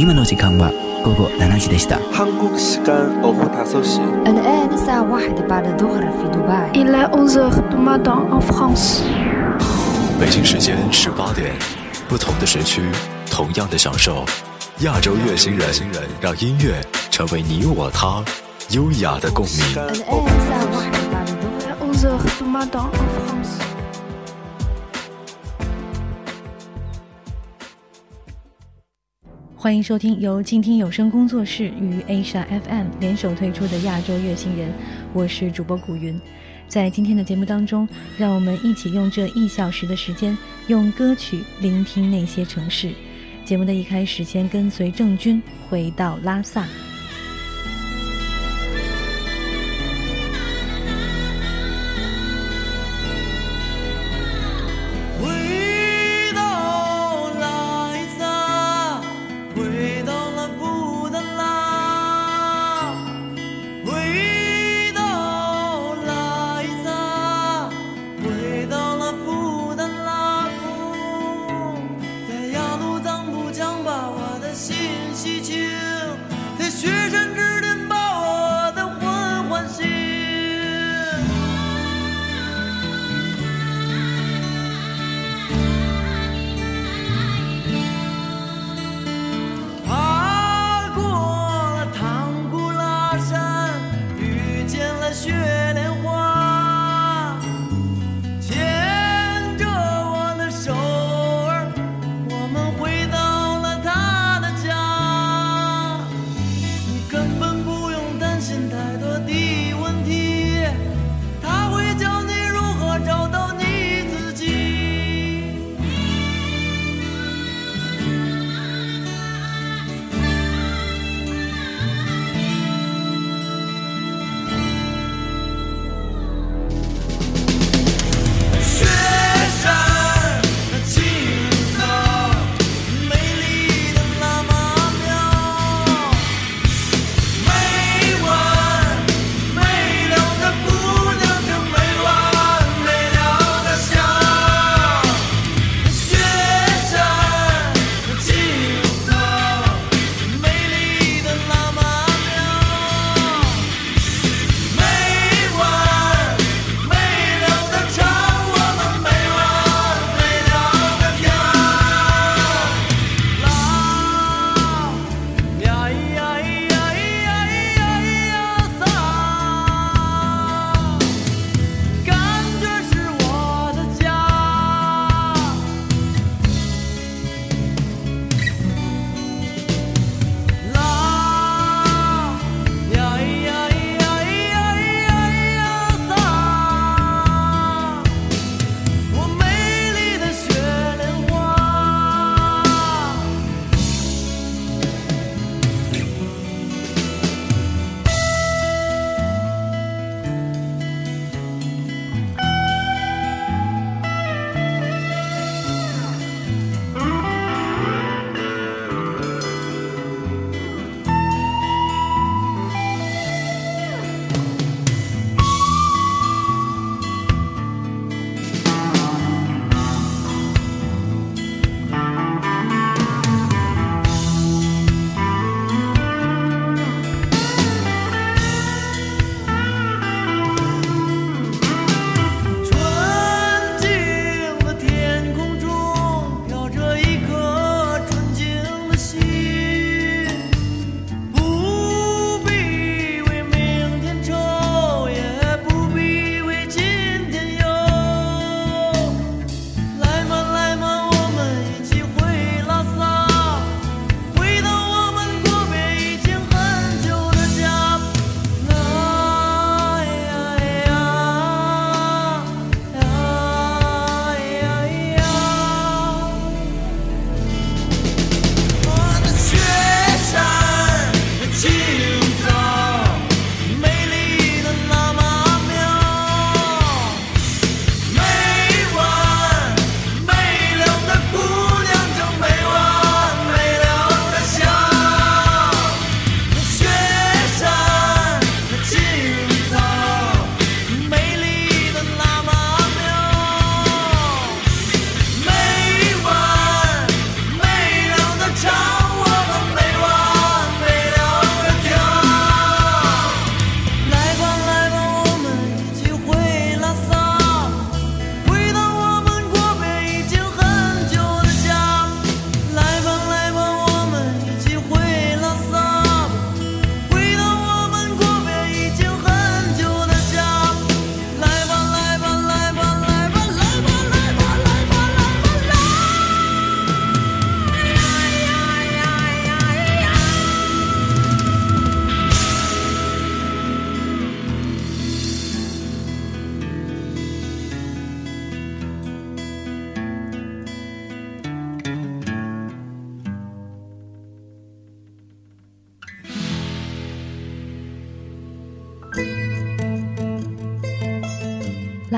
今の時間は午後七時でした。北京时间十八点。同時。同じ時。同時。同じ時。同じ時。同じ時。同じ時。同じ時。同じ時。同じ時。同じ北京时间同じ点，不同的时区，同样的享受。亚洲乐時。人，じ時。同じ時。同じ時。同じ時。同じ時。同じ時。同じ時。同じ時。同じ時。同じ時。同じ時。同じ時。同じ時。欢迎收听由静听有声工作室与 Asia FM 联手推出的《亚洲月星人》，我是主播古云。在今天的节目当中，让我们一起用这一小时的时间，用歌曲聆听那些城市。节目的一开始，先跟随郑钧回到拉萨。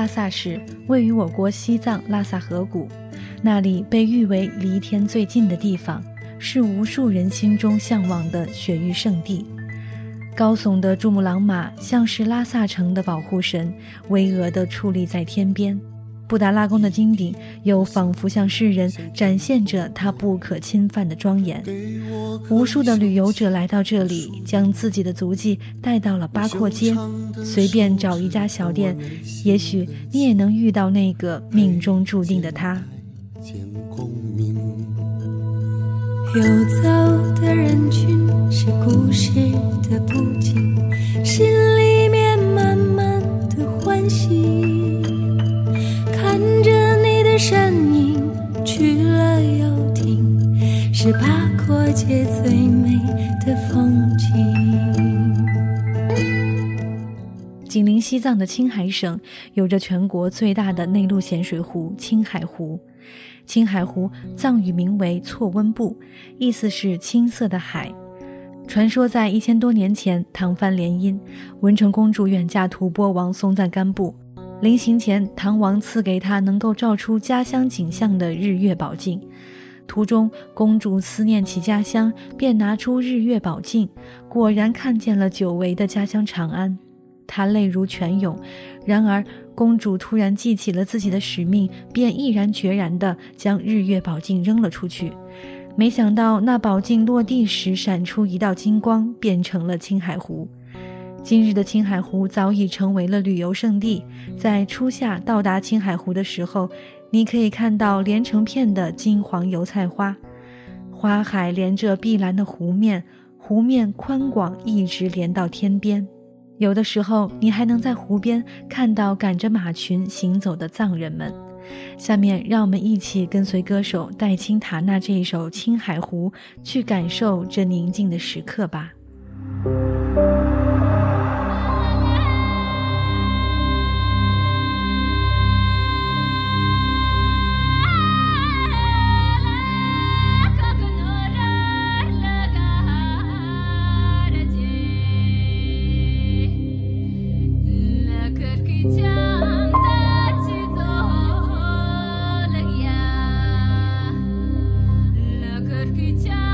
拉萨市位于我国西藏拉萨河谷，那里被誉为离天最近的地方，是无数人心中向往的雪域圣地。高耸的珠穆朗玛像是拉萨城的保护神，巍峨地矗立在天边。布达拉宫的金顶，又仿佛向世人展现着它不可侵犯的庄严。无数的旅游者来到这里，将自己的足迹带到了八廓街，随便找一家小店，也许你也能遇到那个命中注定的他。游走的的人群是是。故事西藏的青海省有着全国最大的内陆咸水湖青海湖，青海湖藏语名为措温布，意思是青色的海。传说在一千多年前，唐蕃联姻，文成公主远嫁吐蕃王松赞干布，临行前唐王赐给她能够照出家乡景象的日月宝镜。途中，公主思念起家乡，便拿出日月宝镜，果然看见了久违的家乡长安。她泪如泉涌，然而公主突然记起了自己的使命，便毅然决然地将日月宝镜扔了出去。没想到那宝镜落地时闪出一道金光，变成了青海湖。今日的青海湖早已成为了旅游胜地。在初夏到达青海湖的时候，你可以看到连成片的金黄油菜花，花海连着碧蓝的湖面，湖面宽广，一直连到天边。有的时候，你还能在湖边看到赶着马群行走的藏人们。下面，让我们一起跟随歌手戴青塔娜这一首《青海湖》，去感受这宁静的时刻吧。Yorkie-chan.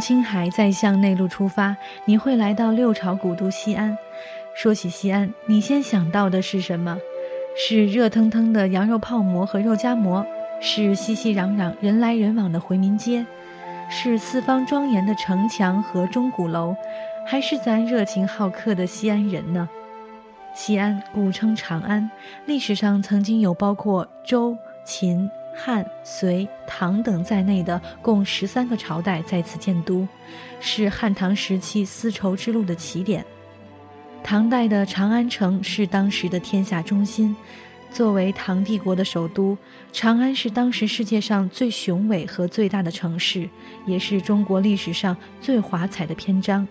青海再向内陆出发，你会来到六朝古都西安。说起西安，你先想到的是什么？是热腾腾的羊肉泡馍和肉夹馍？是熙熙攘攘、人来人往的回民街？是四方庄严的城墙和钟鼓楼？还是咱热情好客的西安人呢？西安古称长安，历史上曾经有包括周、秦。汉、隋、唐等在内的共十三个朝代在此建都，是汉唐时期丝绸之路的起点。唐代的长安城是当时的天下中心，作为唐帝国的首都，长安是当时世界上最雄伟和最大的城市，也是中国历史上最华彩的篇章。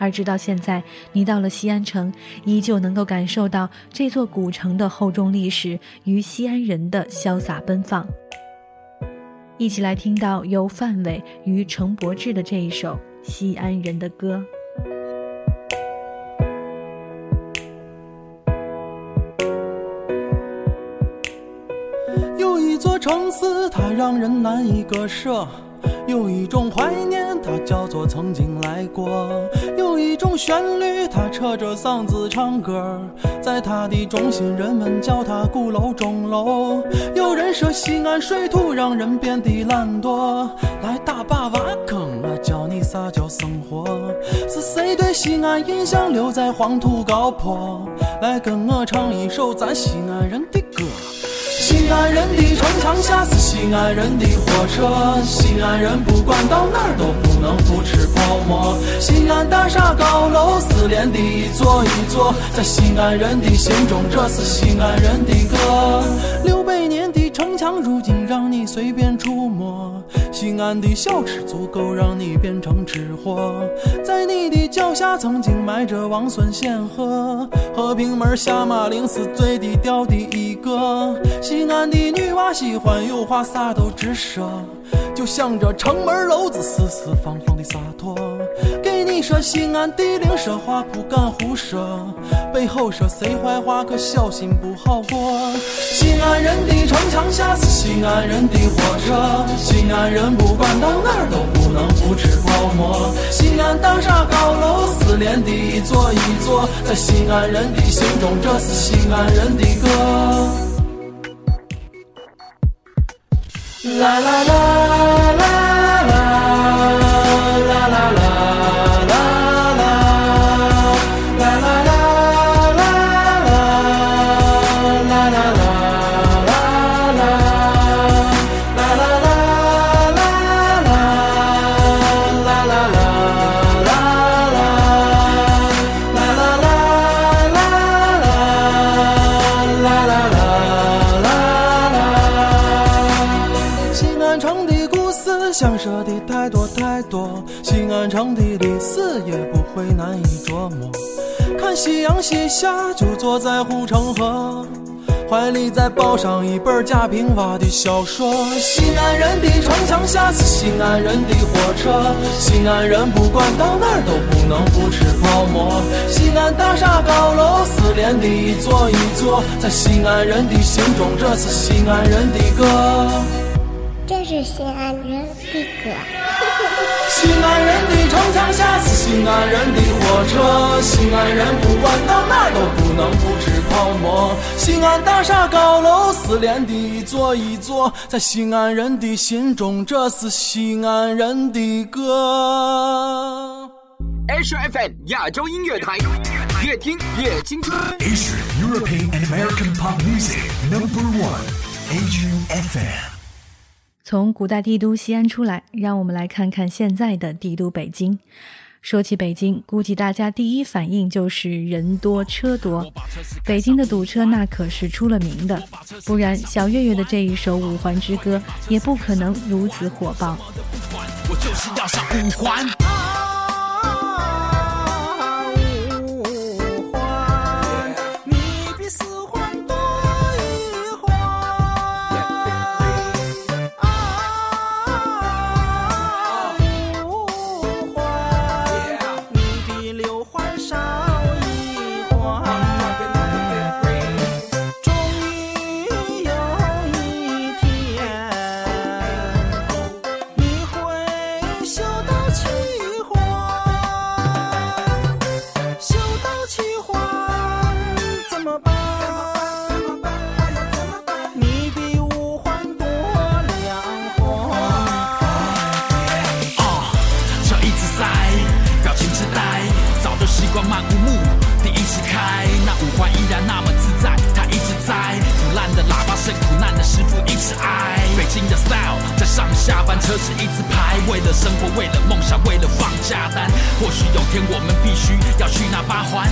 而直到现在，你到了西安城，依旧能够感受到这座古城的厚重历史与西安人的潇洒奔放。一起来听到由范伟与程柏志的这一首《西安人的歌》。有一座城市，它让人难以割舍。有一种怀念，它叫做曾经来过；有一种旋律，它扯着嗓子唱歌。在它的中心，人们叫它鼓楼钟楼。有人说西安水土让人变得懒惰，来打坝挖坑啊，教你啥叫生活。是谁对西安印象留在黄土高坡？来跟我唱一首咱西安人的歌。西安人的城墙下是西安人的火车，西安人不管到哪儿都不能不吃泡馍。西安大厦高楼是连的一座一座，在西安人的心中，这是西安人的歌。六百年的。城墙如今让你随便触摸，西安的小吃足够让你变成吃货。在你的脚下曾经埋着王孙显赫，和平门下马陵是最低调的一个。西安的女娃喜欢有话啥都直说，就像这城门楼子四四方方的洒脱。你说西安地灵，说话不敢胡说，背后说谁坏话可小心不好过。西安人的城墙下是西安人的火车，西安人不管到哪儿都不能不吃泡馍。西安大厦高楼，四连的一座一座，在西安人的心中，这是西安人的歌。啦啦啦啦。西下就坐在护城河，怀里再抱上一本贾平凹的小说。西安人的城墙下是西安人的火车，西安人不管到哪都不能不吃泡馍。西安大厦高楼是连的一座一座，在西安人的心中，这是西安人的歌。这是西安人的歌。西安人的城墙下是西安人的火车，西安人不管到哪都不能不吃泡馍。西安大厦高楼四连的一座一座，在西安人的心中，这是西安人的歌。A F M 亚洲音乐台，越听越青春。Asian European and American Pop Music Number One A G F M。从古代帝都西安出来，让我们来看看现在的帝都北京。说起北京，估计大家第一反应就是人多车多，北京的堵车那可是出了名的，不然小岳岳的这一首《五环之歌》也不可能如此火爆。五环。行痴呆，早就习惯漫无目。的一直开那五环依然那么自在，它一直在。腐烂的喇叭声，苦难的师傅一直挨。北京的 style，在上下班车子一直排。为了生活，为了梦想，为了放假单。或许有天，我们必须要去那八环。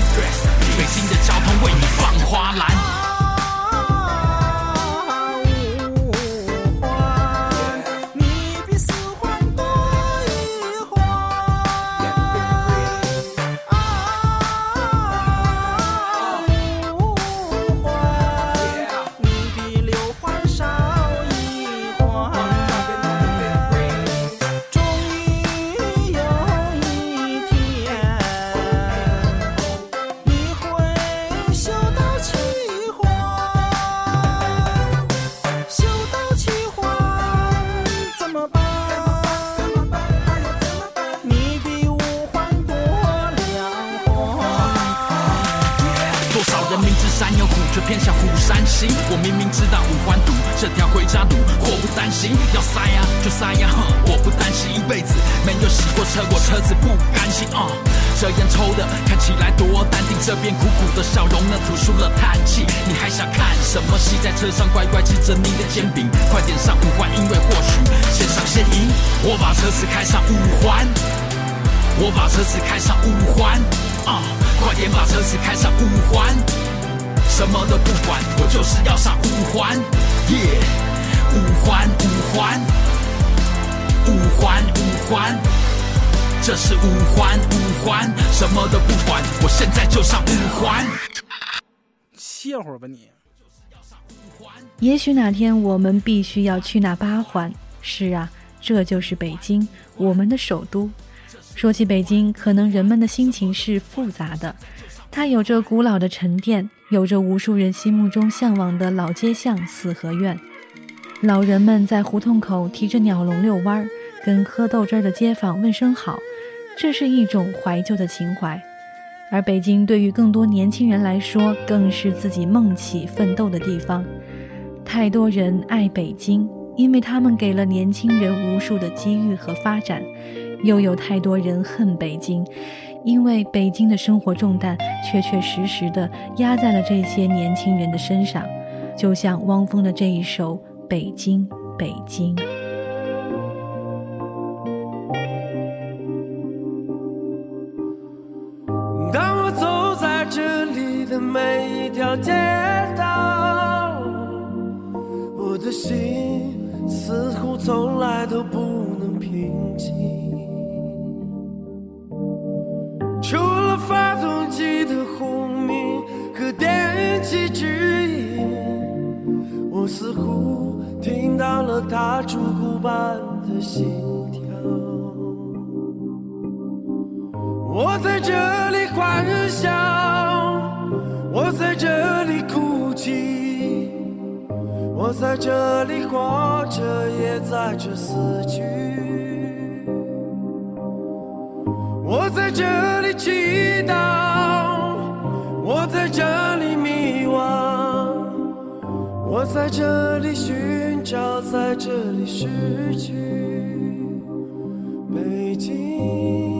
北京的交通为你放花篮。偏向虎山行，我明明知道五环堵，这条回家路，祸不单行。要塞呀就塞呀，我不担心一辈子没有洗过车，我车子不甘心。啊，这烟抽的看起来多淡定，这边苦苦的笑容呢吐出了叹气。你还想看什么戏？在车上乖乖吃着你的煎饼，快点上五环，因为或许先上先赢。我把车子开上五环，我把车子开上五环，啊，快点把车子开上五环。什么都不管，我就是要上五环，耶！五环五环，五环五环，这是五环五环，什么都不管，我现在就上五环。歇会儿吧你。也许哪天我们必须要去那八环。是啊，这就是北京，我们的首都。说起北京，可能人们的心情是复杂的。它有着古老的沉淀，有着无数人心目中向往的老街巷、四合院。老人们在胡同口提着鸟笼遛弯儿，跟喝豆汁儿的街坊问声好，这是一种怀旧的情怀。而北京对于更多年轻人来说，更是自己梦起奋斗的地方。太多人爱北京，因为他们给了年轻人无数的机遇和发展；又有太多人恨北京。因为北京的生活重担确确实实的压在了这些年轻人的身上，就像汪峰的这一首《北京，北京》。当我走在这里的每一条街道，我的心似乎从来都不能平静。轰鸣和电气之音，我似乎听到了他出鼓般的心跳。我在这里欢笑，我在这里哭泣，我在这里活着，也在这死去。我在这里祈祷。我在这里迷惘，我在这里寻找，在这里失去北京。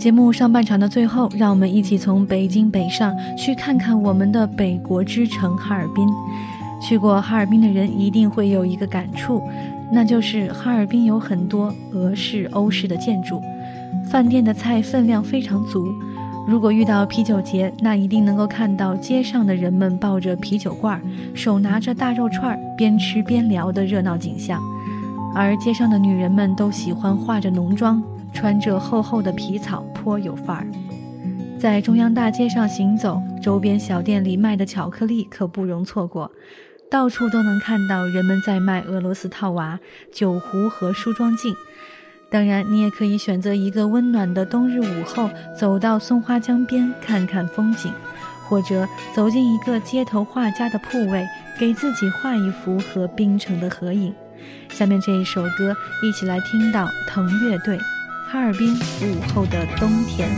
节目上半场的最后，让我们一起从北京北上去看看我们的北国之城哈尔滨。去过哈尔滨的人一定会有一个感触，那就是哈尔滨有很多俄式、欧式的建筑，饭店的菜分量非常足。如果遇到啤酒节，那一定能够看到街上的人们抱着啤酒罐，手拿着大肉串，边吃边聊的热闹景象。而街上的女人们都喜欢化着浓妆，穿着厚厚的皮草。颇有范儿，在中央大街上行走，周边小店里卖的巧克力可不容错过，到处都能看到人们在卖俄罗斯套娃、酒壶和梳妆镜。当然，你也可以选择一个温暖的冬日午后，走到松花江边看看风景，或者走进一个街头画家的铺位，给自己画一幅和冰城的合影。下面这一首歌，一起来听到《藤乐队》。哈尔滨午后的冬天。